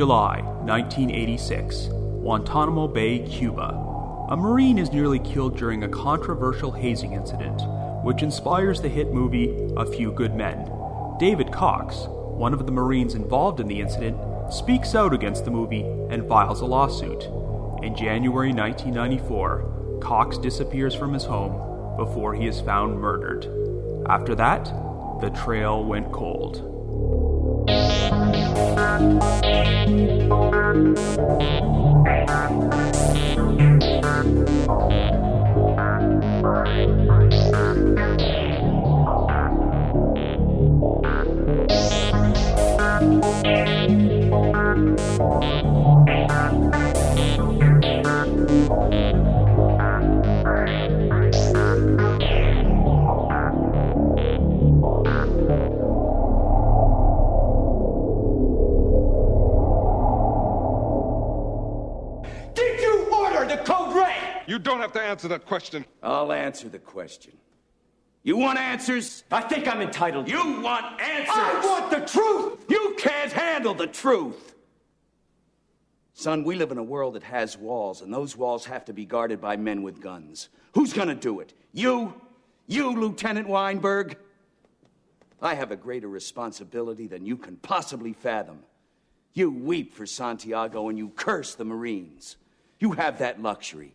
July 1986, Guantanamo Bay, Cuba. A Marine is nearly killed during a controversial hazing incident, which inspires the hit movie A Few Good Men. David Cox, one of the Marines involved in the incident, speaks out against the movie and files a lawsuit. In January 1994, Cox disappears from his home before he is found murdered. After that, the trail went cold. Did don't have to answer that question. I'll answer the question. You want answers? I think I'm entitled. You want answers? I want the truth. You can't handle the truth. Son, we live in a world that has walls, and those walls have to be guarded by men with guns. Who's gonna do it? You? You, Lieutenant Weinberg? I have a greater responsibility than you can possibly fathom. You weep for Santiago and you curse the Marines. You have that luxury.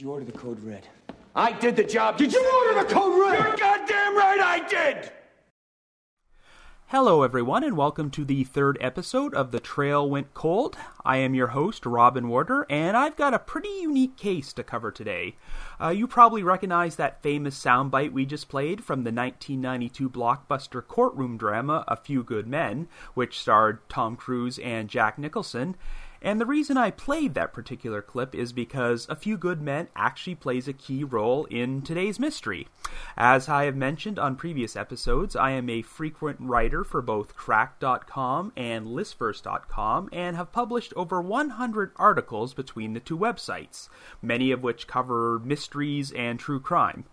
Did you order the code red? I did the job. Did you order the code red? You're goddamn right I did! Hello, everyone, and welcome to the third episode of The Trail Went Cold. I am your host, Robin Warder, and I've got a pretty unique case to cover today. Uh, you probably recognize that famous soundbite we just played from the 1992 blockbuster courtroom drama A Few Good Men, which starred Tom Cruise and Jack Nicholson. And the reason I played that particular clip is because A Few Good Men actually plays a key role in today's mystery. As I have mentioned on previous episodes, I am a frequent writer for both Cracked.com and Listverse.com and have published over 100 articles between the two websites, many of which cover mysteries and true crime.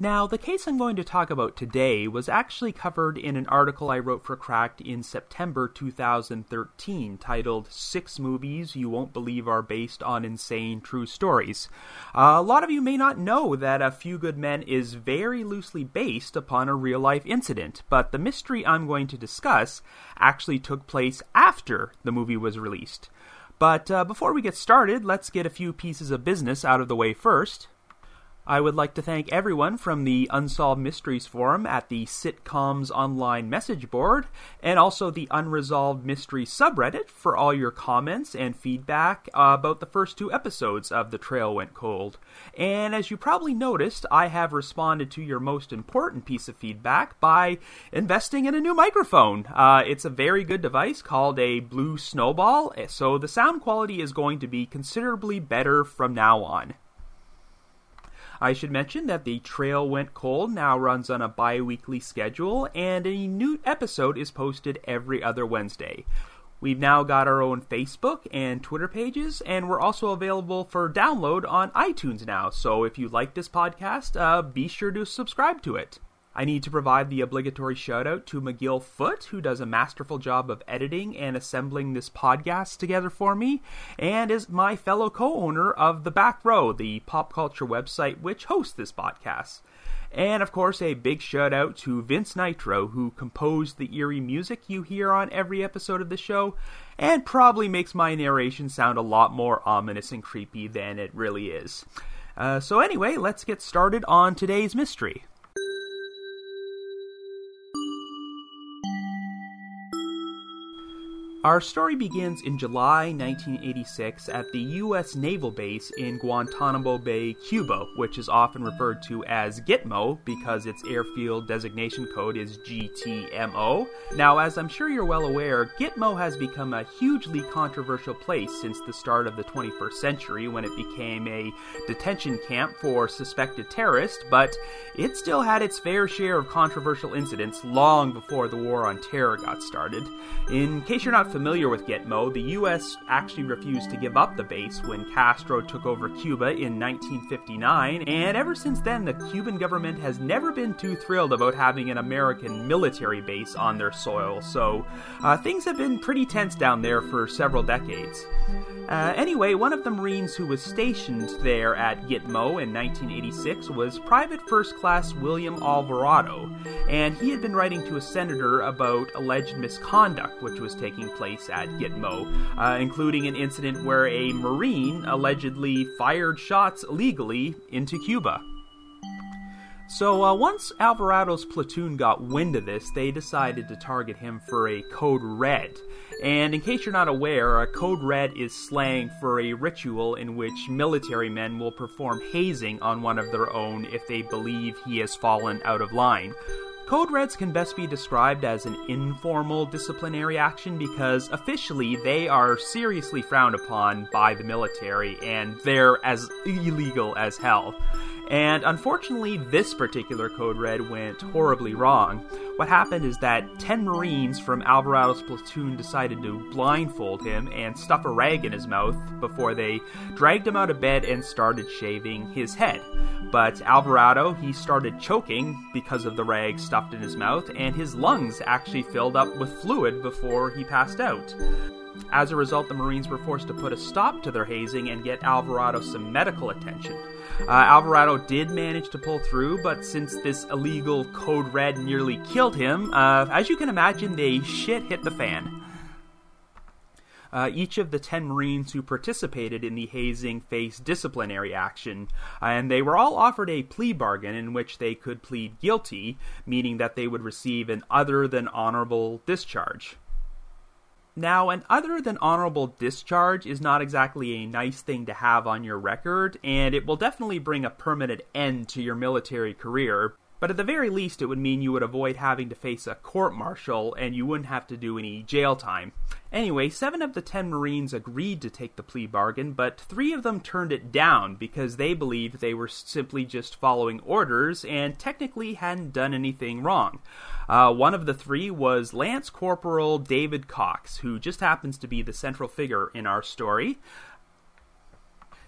Now, the case I'm going to talk about today was actually covered in an article I wrote for Cracked in September 2013 titled Six Movies You Won't Believe Are Based on Insane True Stories. Uh, a lot of you may not know that A Few Good Men is very loosely based upon a real life incident, but the mystery I'm going to discuss actually took place after the movie was released. But uh, before we get started, let's get a few pieces of business out of the way first. I would like to thank everyone from the Unsolved Mysteries Forum at the Sitcoms Online message board, and also the Unresolved Mysteries subreddit for all your comments and feedback about the first two episodes of The Trail Went Cold. And as you probably noticed, I have responded to your most important piece of feedback by investing in a new microphone. Uh, it's a very good device called a Blue Snowball, so the sound quality is going to be considerably better from now on. I should mention that the Trail Went Cold now runs on a bi weekly schedule, and a new episode is posted every other Wednesday. We've now got our own Facebook and Twitter pages, and we're also available for download on iTunes now. So if you like this podcast, uh, be sure to subscribe to it. I need to provide the obligatory shout out to Magill Foote, who does a masterful job of editing and assembling this podcast together for me, and is my fellow co owner of The Back Row, the pop culture website which hosts this podcast. And of course, a big shout out to Vince Nitro, who composed the eerie music you hear on every episode of the show, and probably makes my narration sound a lot more ominous and creepy than it really is. Uh, so, anyway, let's get started on today's mystery. Our story begins in July 1986 at the U.S. Naval Base in Guantanamo Bay, Cuba, which is often referred to as Gitmo because its airfield designation code is GTMO. Now, as I'm sure you're well aware, Gitmo has become a hugely controversial place since the start of the 21st century when it became a detention camp for suspected terrorists, but it still had its fair share of controversial incidents long before the War on Terror got started. In case you're not familiar with Gitmo, the US actually refused to give up the base when Castro took over Cuba in 1959, and ever since then, the Cuban government has never been too thrilled about having an American military base on their soil, so uh, things have been pretty tense down there for several decades. Uh, anyway, one of the Marines who was stationed there at Gitmo in 1986 was Private First Class William Alvarado, and he had been writing to a senator about alleged misconduct which was taking place at Gitmo, uh, including an incident where a Marine allegedly fired shots illegally into Cuba. So uh, once Alvarado's platoon got wind of this, they decided to target him for a code red. And in case you're not aware, a code red is slang for a ritual in which military men will perform hazing on one of their own if they believe he has fallen out of line. Code Reds can best be described as an informal disciplinary action because officially they are seriously frowned upon by the military and they're as illegal as hell. And unfortunately, this particular code red went horribly wrong. What happened is that 10 Marines from Alvarado's platoon decided to blindfold him and stuff a rag in his mouth before they dragged him out of bed and started shaving his head. But Alvarado, he started choking because of the rag stuffed in his mouth, and his lungs actually filled up with fluid before he passed out. As a result, the Marines were forced to put a stop to their hazing and get Alvarado some medical attention. Uh, Alvarado did manage to pull through, but since this illegal code red nearly killed him, uh, as you can imagine, the shit hit the fan. Uh, each of the 10 Marines who participated in the hazing faced disciplinary action, and they were all offered a plea bargain in which they could plead guilty, meaning that they would receive an other than honorable discharge. Now, an other than honorable discharge is not exactly a nice thing to have on your record, and it will definitely bring a permanent end to your military career. But at the very least, it would mean you would avoid having to face a court martial and you wouldn't have to do any jail time. Anyway, seven of the ten Marines agreed to take the plea bargain, but three of them turned it down because they believed they were simply just following orders and technically hadn't done anything wrong. Uh, one of the three was Lance Corporal David Cox, who just happens to be the central figure in our story.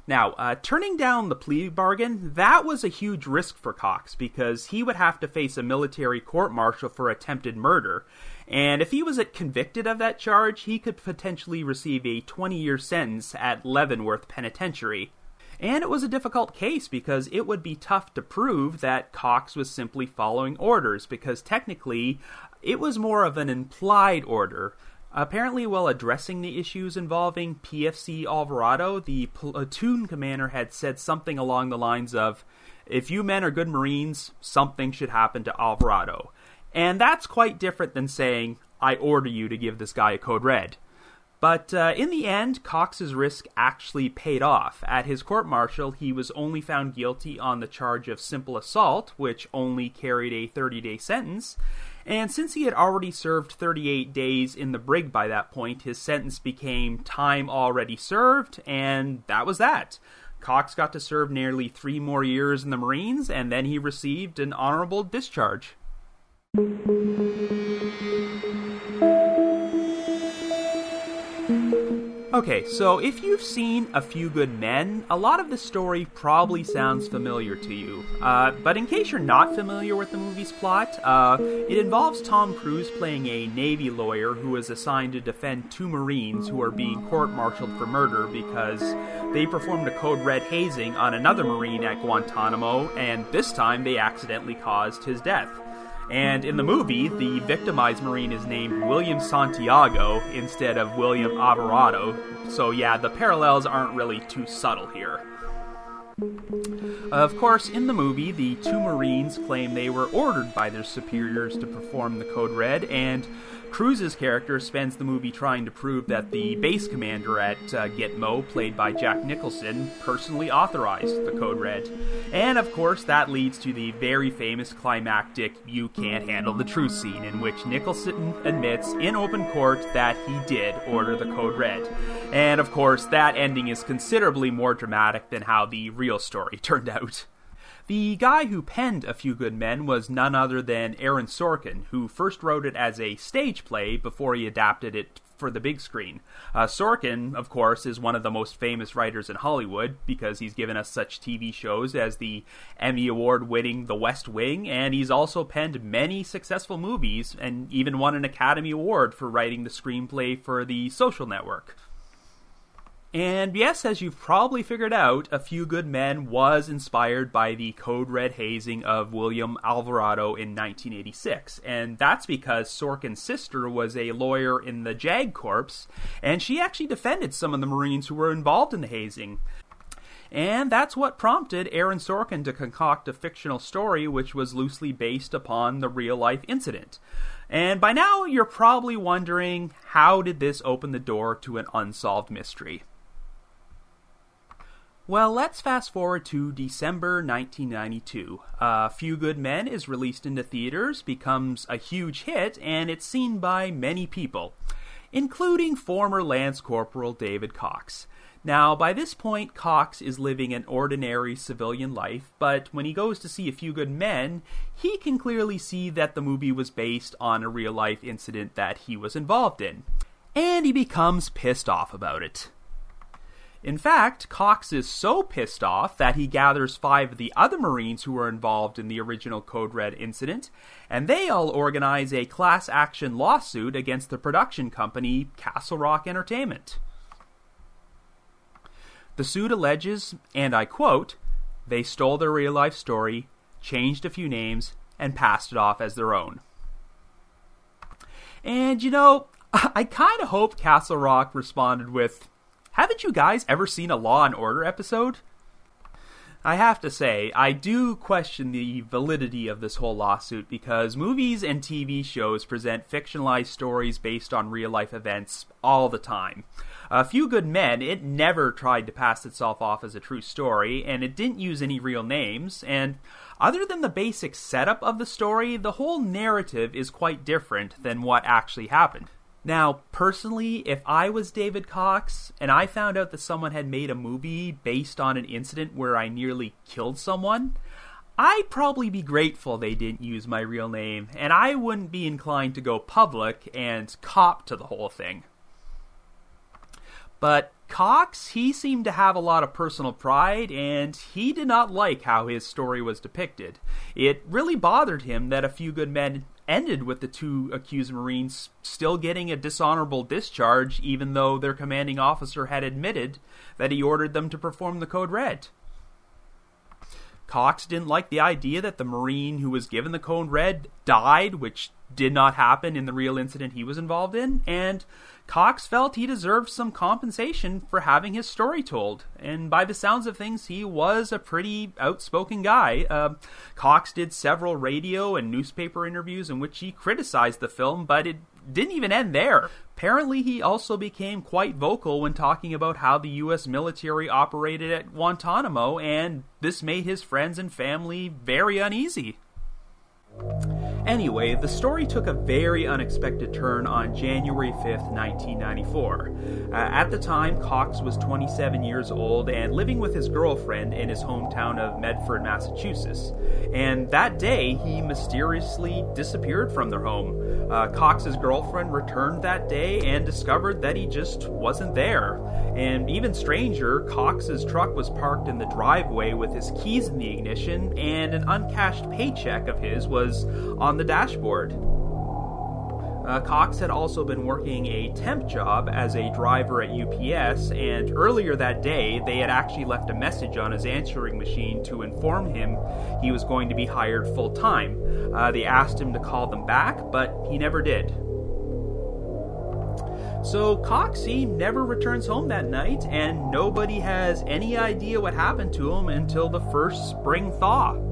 Now, uh, turning down the plea bargain, that was a huge risk for Cox because he would have to face a military court martial for attempted murder. And if he was convicted of that charge, he could potentially receive a 20 year sentence at Leavenworth Penitentiary. And it was a difficult case because it would be tough to prove that Cox was simply following orders because technically it was more of an implied order. Apparently, while addressing the issues involving PFC Alvarado, the platoon commander had said something along the lines of, If you men are good Marines, something should happen to Alvarado. And that's quite different than saying, I order you to give this guy a code red. But uh, in the end, Cox's risk actually paid off. At his court martial, he was only found guilty on the charge of simple assault, which only carried a 30 day sentence. And since he had already served 38 days in the brig by that point, his sentence became time already served, and that was that. Cox got to serve nearly three more years in the Marines, and then he received an honorable discharge. Okay, so if you've seen A Few Good Men, a lot of the story probably sounds familiar to you. Uh, but in case you're not familiar with the movie's plot, uh, it involves Tom Cruise playing a Navy lawyer who is assigned to defend two Marines who are being court martialed for murder because they performed a code red hazing on another Marine at Guantanamo, and this time they accidentally caused his death. And in the movie, the victimized Marine is named William Santiago instead of William Alvarado. So, yeah, the parallels aren't really too subtle here. Of course, in the movie, the two Marines claim they were ordered by their superiors to perform the Code Red, and Cruise's character spends the movie trying to prove that the base commander at uh, Gitmo, played by Jack Nicholson, personally authorized the Code Red. And of course, that leads to the very famous climactic You Can't Handle the Truth scene, in which Nicholson admits in open court that he did order the Code Red. And of course, that ending is considerably more dramatic than how the real story turned out. The guy who penned A Few Good Men was none other than Aaron Sorkin, who first wrote it as a stage play before he adapted it for the big screen. Uh, Sorkin, of course, is one of the most famous writers in Hollywood because he's given us such TV shows as the Emmy Award winning The West Wing, and he's also penned many successful movies and even won an Academy Award for writing the screenplay for The Social Network. And yes, as you've probably figured out, A Few Good Men was inspired by the Code Red hazing of William Alvarado in 1986. And that's because Sorkin's sister was a lawyer in the JAG Corps, and she actually defended some of the Marines who were involved in the hazing. And that's what prompted Aaron Sorkin to concoct a fictional story which was loosely based upon the real life incident. And by now, you're probably wondering how did this open the door to an unsolved mystery? Well, let's fast forward to December 1992. A uh, Few Good Men is released into theaters, becomes a huge hit, and it's seen by many people, including former Lance Corporal David Cox. Now, by this point, Cox is living an ordinary civilian life, but when he goes to see A Few Good Men, he can clearly see that the movie was based on a real life incident that he was involved in. And he becomes pissed off about it. In fact, Cox is so pissed off that he gathers five of the other Marines who were involved in the original Code Red incident, and they all organize a class action lawsuit against the production company Castle Rock Entertainment. The suit alleges, and I quote, they stole their real life story, changed a few names, and passed it off as their own. And you know, I kind of hope Castle Rock responded with, haven't you guys ever seen a Law and Order episode? I have to say, I do question the validity of this whole lawsuit because movies and TV shows present fictionalized stories based on real life events all the time. A Few Good Men, it never tried to pass itself off as a true story, and it didn't use any real names, and other than the basic setup of the story, the whole narrative is quite different than what actually happened. Now, personally, if I was David Cox and I found out that someone had made a movie based on an incident where I nearly killed someone, I'd probably be grateful they didn't use my real name, and I wouldn't be inclined to go public and cop to the whole thing. But Cox, he seemed to have a lot of personal pride, and he did not like how his story was depicted. It really bothered him that a few good men ended with the two accused Marines still getting a dishonorable discharge, even though their commanding officer had admitted that he ordered them to perform the Code Red. Cox didn't like the idea that the Marine who was given the Code Red died, which did not happen in the real incident he was involved in, and Cox felt he deserved some compensation for having his story told. And by the sounds of things, he was a pretty outspoken guy. Uh, Cox did several radio and newspaper interviews in which he criticized the film, but it didn't even end there. Apparently, he also became quite vocal when talking about how the U.S. military operated at Guantanamo, and this made his friends and family very uneasy. Anyway, the story took a very unexpected turn on January 5th, 1994. Uh, at the time, Cox was 27 years old and living with his girlfriend in his hometown of Medfield, Massachusetts. And that day, he mysteriously disappeared from their home. Uh, Cox's girlfriend returned that day and discovered that he just wasn't there. And even stranger, Cox's truck was parked in the driveway with his keys in the ignition, and an uncashed paycheck of his was on the dashboard. Uh, Cox had also been working a temp job as a driver at UPS, and earlier that day, they had actually left a message on his answering machine to inform him he was going to be hired full time. Uh, they asked him to call them back, but he never did. So Cox, he never returns home that night, and nobody has any idea what happened to him until the first spring thaw.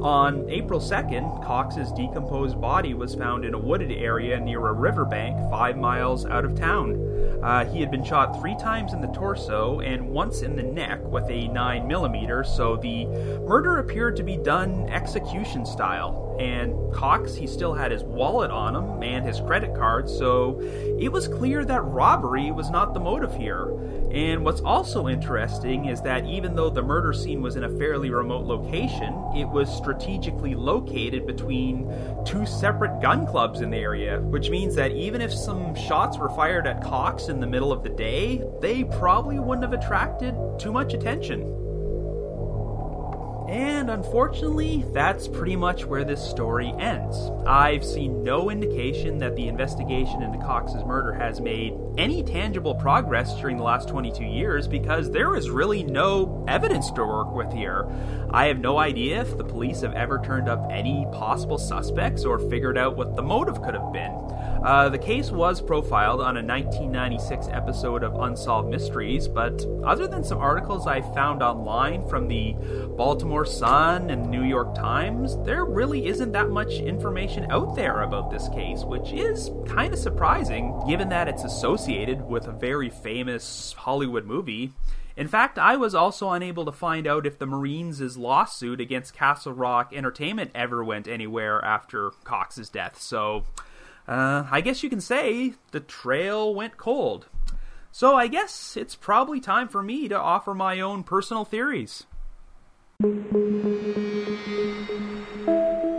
On April 2nd, Cox's decomposed body was found in a wooded area near a riverbank five miles out of town. Uh, he had been shot three times in the torso and once in the neck with a 9mm, so the murder appeared to be done execution style. And Cox, he still had his wallet on him and his credit card, so it was clear that robbery was not the motive here. And what's also interesting is that even though the murder scene was in a fairly remote location, it was strategically located between two separate gun clubs in the area, which means that even if some shots were fired at Cox in the middle of the day, they probably wouldn't have attracted too much attention. And unfortunately, that's pretty much where this story ends. I've seen no indication that the investigation into Cox's murder has made any tangible progress during the last 22 years because there is really no evidence to work with here. I have no idea if the police have ever turned up any possible suspects or figured out what the motive could have been. Uh, the case was profiled on a 1996 episode of Unsolved Mysteries, but other than some articles I found online from the Baltimore Sun and New York Times, there really isn't that much information out there about this case, which is kind of surprising given that it's associated with a very famous Hollywood movie. In fact, I was also unable to find out if the Marines' lawsuit against Castle Rock Entertainment ever went anywhere after Cox's death, so uh, I guess you can say the trail went cold. So I guess it's probably time for me to offer my own personal theories.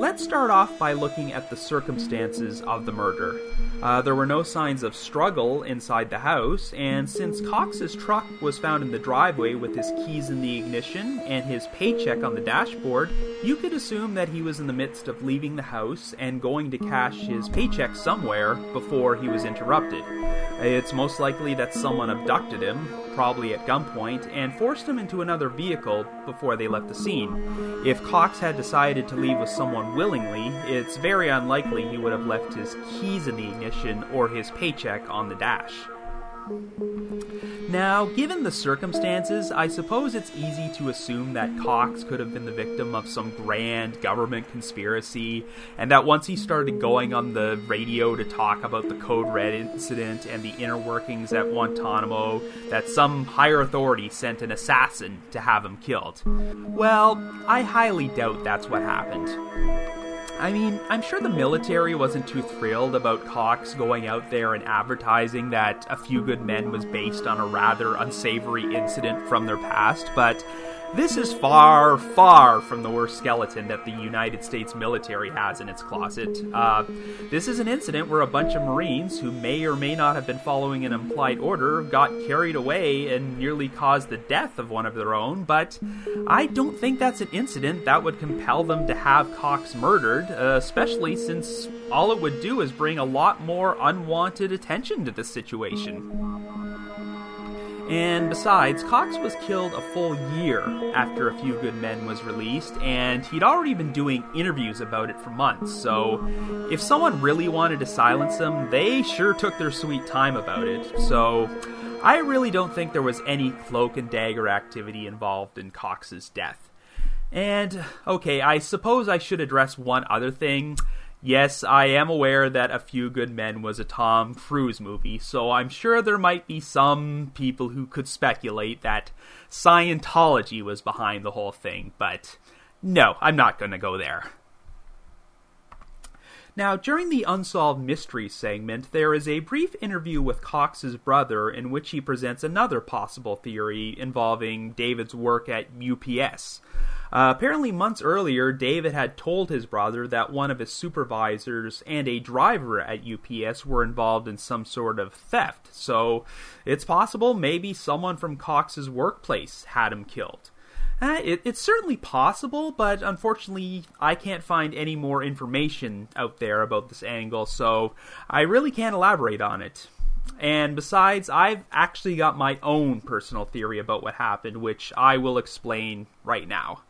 Let's start off by looking at the circumstances of the murder. Uh, there were no signs of struggle inside the house, and since Cox's truck was found in the driveway with his keys in the ignition and his paycheck on the dashboard, you could assume that he was in the midst of leaving the house and going to cash his paycheck somewhere before he was interrupted. It's most likely that someone abducted him, probably at gunpoint, and forced him into another vehicle before they left the scene. If Cox had decided to leave with someone willingly, it's very unlikely he would have left his keys in the ignition or his paycheck on the dash. Now, given the circumstances, I suppose it's easy to assume that Cox could have been the victim of some grand government conspiracy, and that once he started going on the radio to talk about the Code Red incident and the inner workings at Guantanamo, that some higher authority sent an assassin to have him killed. Well, I highly doubt that's what happened. I mean, I'm sure the military wasn't too thrilled about Cox going out there and advertising that A Few Good Men was based on a rather unsavory incident from their past, but this is far, far from the worst skeleton that the United States military has in its closet. Uh, this is an incident where a bunch of Marines, who may or may not have been following an implied order, got carried away and nearly caused the death of one of their own, but I don't think that's an incident that would compel them to have Cox murdered, uh, especially since all it would do is bring a lot more unwanted attention to the situation. And besides, Cox was killed a full year after A Few Good Men was released, and he'd already been doing interviews about it for months, so if someone really wanted to silence him, they sure took their sweet time about it. So I really don't think there was any cloak and dagger activity involved in Cox's death. And, okay, I suppose I should address one other thing. Yes, I am aware that A Few Good Men was a Tom Cruise movie, so I'm sure there might be some people who could speculate that Scientology was behind the whole thing, but no, I'm not going to go there. Now, during the Unsolved Mysteries segment, there is a brief interview with Cox's brother in which he presents another possible theory involving David's work at UPS. Uh, apparently, months earlier, David had told his brother that one of his supervisors and a driver at UPS were involved in some sort of theft. So, it's possible maybe someone from Cox's workplace had him killed. Uh, it, it's certainly possible, but unfortunately, I can't find any more information out there about this angle, so I really can't elaborate on it. And besides, I've actually got my own personal theory about what happened, which I will explain right now.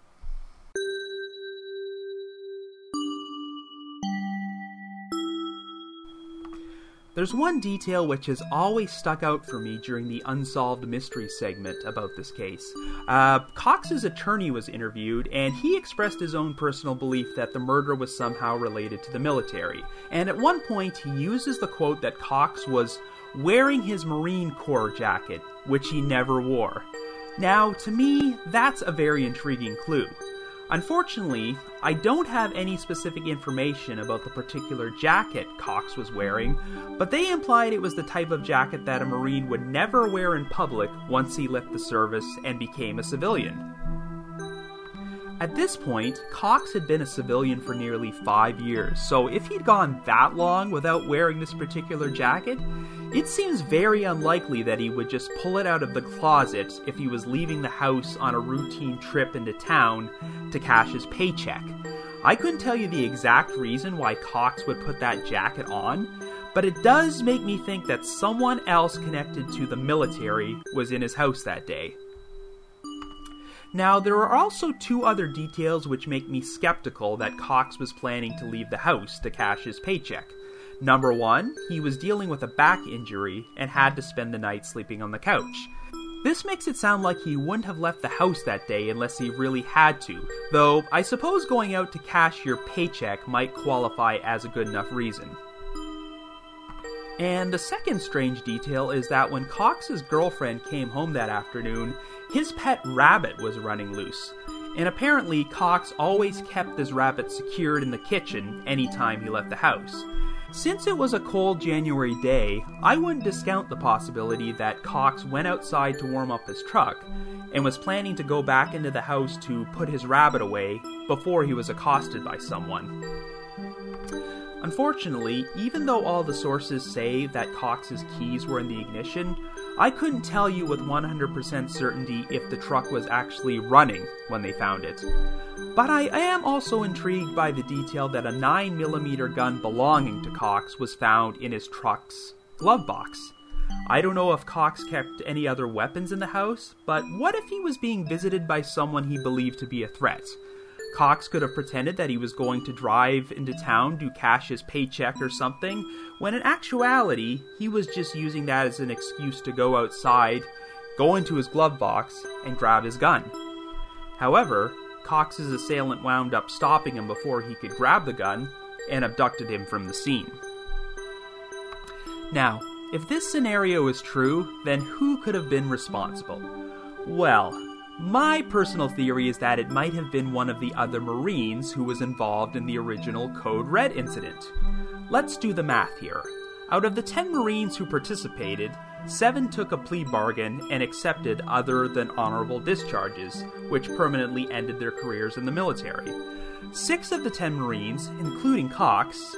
There's one detail which has always stuck out for me during the Unsolved Mystery segment about this case. Uh, Cox's attorney was interviewed, and he expressed his own personal belief that the murder was somehow related to the military. And at one point, he uses the quote that Cox was wearing his Marine Corps jacket, which he never wore. Now, to me, that's a very intriguing clue. Unfortunately, I don't have any specific information about the particular jacket Cox was wearing, but they implied it was the type of jacket that a Marine would never wear in public once he left the service and became a civilian. At this point, Cox had been a civilian for nearly five years, so if he'd gone that long without wearing this particular jacket, it seems very unlikely that he would just pull it out of the closet if he was leaving the house on a routine trip into town to cash his paycheck. I couldn't tell you the exact reason why Cox would put that jacket on, but it does make me think that someone else connected to the military was in his house that day. Now, there are also two other details which make me skeptical that Cox was planning to leave the house to cash his paycheck. Number one, he was dealing with a back injury and had to spend the night sleeping on the couch. This makes it sound like he wouldn't have left the house that day unless he really had to, though I suppose going out to cash your paycheck might qualify as a good enough reason. And the second strange detail is that when Cox's girlfriend came home that afternoon, his pet rabbit was running loose. And apparently, Cox always kept this rabbit secured in the kitchen anytime he left the house. Since it was a cold January day, I wouldn't discount the possibility that Cox went outside to warm up his truck and was planning to go back into the house to put his rabbit away before he was accosted by someone. Unfortunately, even though all the sources say that Cox's keys were in the ignition, I couldn't tell you with 100% certainty if the truck was actually running when they found it. But I am also intrigued by the detail that a 9mm gun belonging to Cox was found in his truck's glove box. I don't know if Cox kept any other weapons in the house, but what if he was being visited by someone he believed to be a threat? Cox could have pretended that he was going to drive into town to cash his paycheck or something, when in actuality, he was just using that as an excuse to go outside, go into his glove box, and grab his gun. However, Cox's assailant wound up stopping him before he could grab the gun and abducted him from the scene. Now, if this scenario is true, then who could have been responsible? Well, my personal theory is that it might have been one of the other Marines who was involved in the original Code Red incident. Let's do the math here. Out of the 10 Marines who participated, 7 took a plea bargain and accepted other than honorable discharges, which permanently ended their careers in the military. 6 of the 10 Marines, including Cox,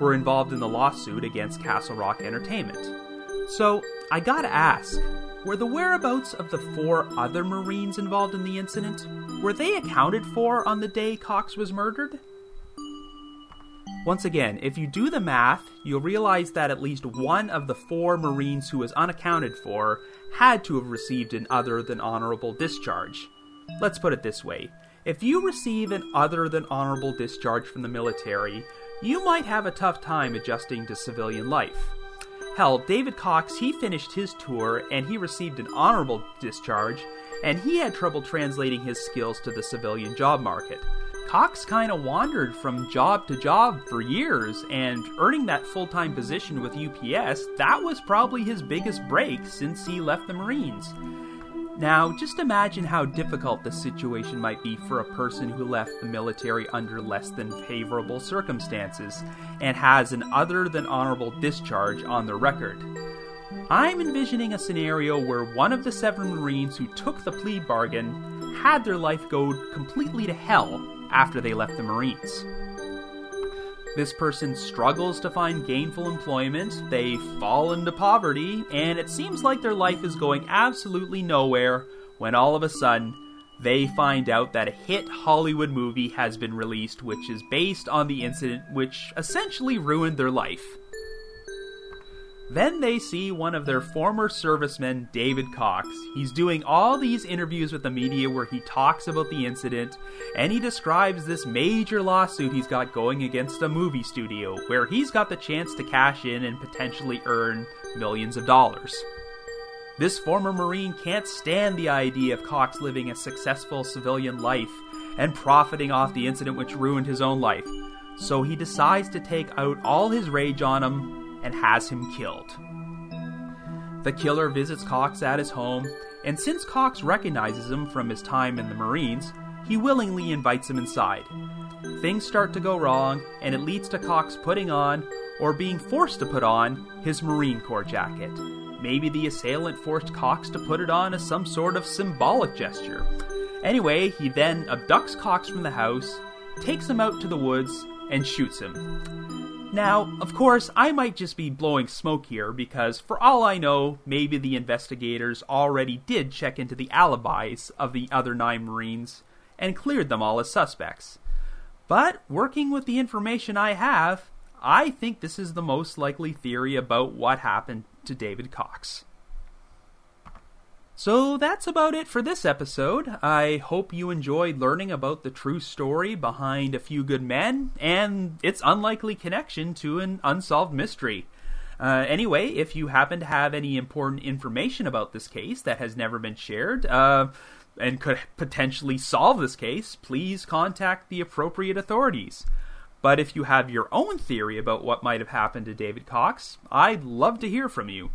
were involved in the lawsuit against Castle Rock Entertainment. So, I gotta ask, were the whereabouts of the four other Marines involved in the incident, were they accounted for on the day Cox was murdered? Once again, if you do the math, you'll realize that at least one of the four Marines who was unaccounted for had to have received an other than honorable discharge. Let's put it this way if you receive an other than honorable discharge from the military, you might have a tough time adjusting to civilian life. Hell, David Cox, he finished his tour and he received an honorable discharge, and he had trouble translating his skills to the civilian job market. Cox kind of wandered from job to job for years, and earning that full time position with UPS, that was probably his biggest break since he left the Marines. Now, just imagine how difficult the situation might be for a person who left the military under less than favorable circumstances and has an other than honorable discharge on their record. I'm envisioning a scenario where one of the seven Marines who took the plea bargain had their life go completely to hell after they left the Marines. This person struggles to find gainful employment, they fall into poverty, and it seems like their life is going absolutely nowhere when all of a sudden they find out that a hit Hollywood movie has been released which is based on the incident which essentially ruined their life. Then they see one of their former servicemen, David Cox. He's doing all these interviews with the media where he talks about the incident and he describes this major lawsuit he's got going against a movie studio where he's got the chance to cash in and potentially earn millions of dollars. This former Marine can't stand the idea of Cox living a successful civilian life and profiting off the incident which ruined his own life, so he decides to take out all his rage on him and has him killed. The killer visits Cox at his home, and since Cox recognizes him from his time in the Marines, he willingly invites him inside. Things start to go wrong, and it leads to Cox putting on, or being forced to put on, his Marine Corps jacket. Maybe the assailant forced Cox to put it on as some sort of symbolic gesture. Anyway, he then abducts Cox from the house, takes him out to the woods, and shoots him. Now, of course, I might just be blowing smoke here because, for all I know, maybe the investigators already did check into the alibis of the other nine Marines and cleared them all as suspects. But, working with the information I have, I think this is the most likely theory about what happened to David Cox. So that's about it for this episode. I hope you enjoyed learning about the true story behind A Few Good Men and its unlikely connection to an unsolved mystery. Uh, anyway, if you happen to have any important information about this case that has never been shared, uh, and could potentially solve this case, please contact the appropriate authorities. But if you have your own theory about what might have happened to David Cox, I'd love to hear from you.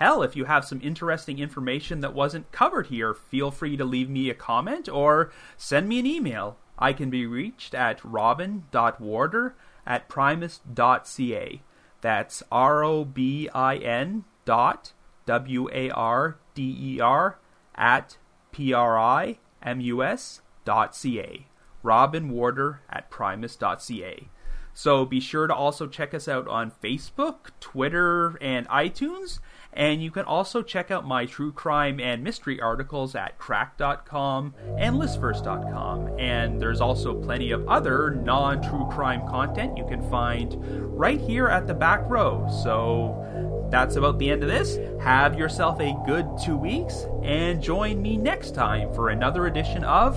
Hell, if you have some interesting information that wasn't covered here, feel free to leave me a comment or send me an email. I can be reached at robin.warder at primus.ca. That's R O B I N dot W A R D E R at P R I M U S dot C A. Robin Warder at primus.ca. So be sure to also check us out on Facebook, Twitter, and iTunes. And you can also check out my true crime and mystery articles at cracked.com and listverse.com. And there's also plenty of other non true crime content you can find right here at the back row. So that's about the end of this. Have yourself a good two weeks and join me next time for another edition of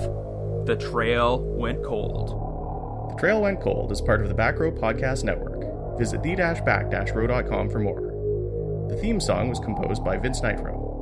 The Trail Went Cold. The Trail Went Cold is part of the Back Row Podcast Network. Visit the-back-row.com for more. The theme song was composed by Vince Nitro.